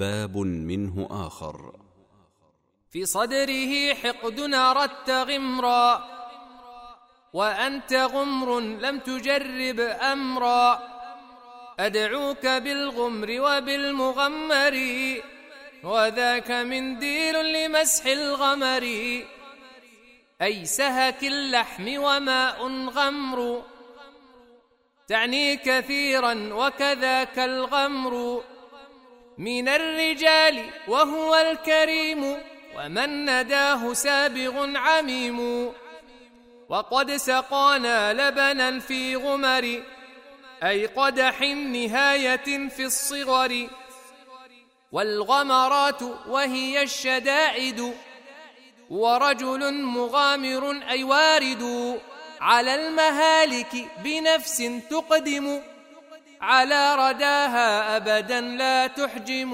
باب منه آخر. في صدره حقد أردت غمرا وأنت غمر لم تجرب أمرا. أدعوك بالغمر وبالمغمر وذاك منديل لمسح الغمر. أي سهك اللحم وماء غمر تعني كثيرا وكذاك الغمر. من الرجال وهو الكريم ومن نداه سابغ عميم. وقد سقانا لبنا في غمر أي قدح نهاية في الصغر. والغمرات وهي الشدائد ورجل مغامر أي وارد. على المهالك بنفس تقدم. على رداها أبدا لا تحجم